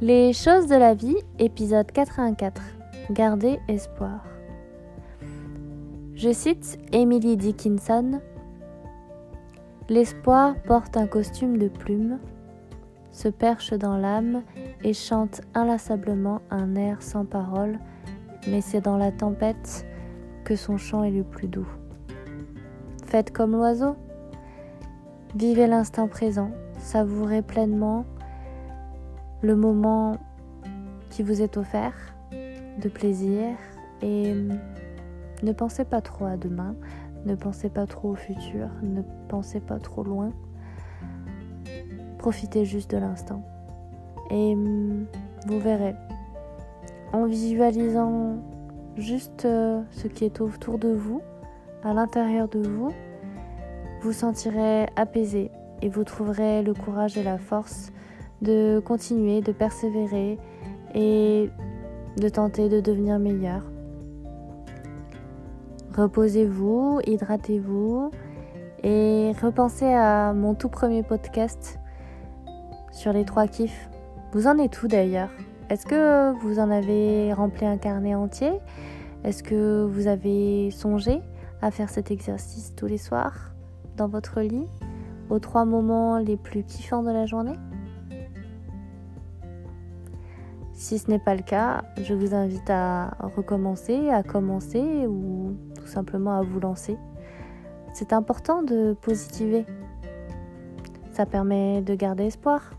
Les choses de la vie, épisode 84. Garder espoir. Je cite Emily Dickinson. L'espoir porte un costume de plumes, se perche dans l'âme et chante inlassablement un air sans parole, mais c'est dans la tempête que son chant est le plus doux. Faites comme l'oiseau. Vivez l'instant présent, savourez pleinement le moment qui vous est offert de plaisir et ne pensez pas trop à demain, ne pensez pas trop au futur, ne pensez pas trop loin. Profitez juste de l'instant. Et vous verrez, en visualisant juste euh, ce qui est autour de vous, à l'intérieur de vous, vous sentirez apaisé et vous trouverez le courage et la force de continuer, de persévérer et de tenter de devenir meilleur. Reposez-vous, hydratez-vous et repensez à mon tout premier podcast sur les trois kiffs. Vous en êtes où d'ailleurs? Est-ce que vous en avez rempli un carnet entier? Est-ce que vous avez songé à faire cet exercice tous les soirs dans votre lit aux trois moments les plus kiffants de la journée? Si ce n'est pas le cas, je vous invite à recommencer, à commencer ou tout simplement à vous lancer. C'est important de positiver. Ça permet de garder espoir.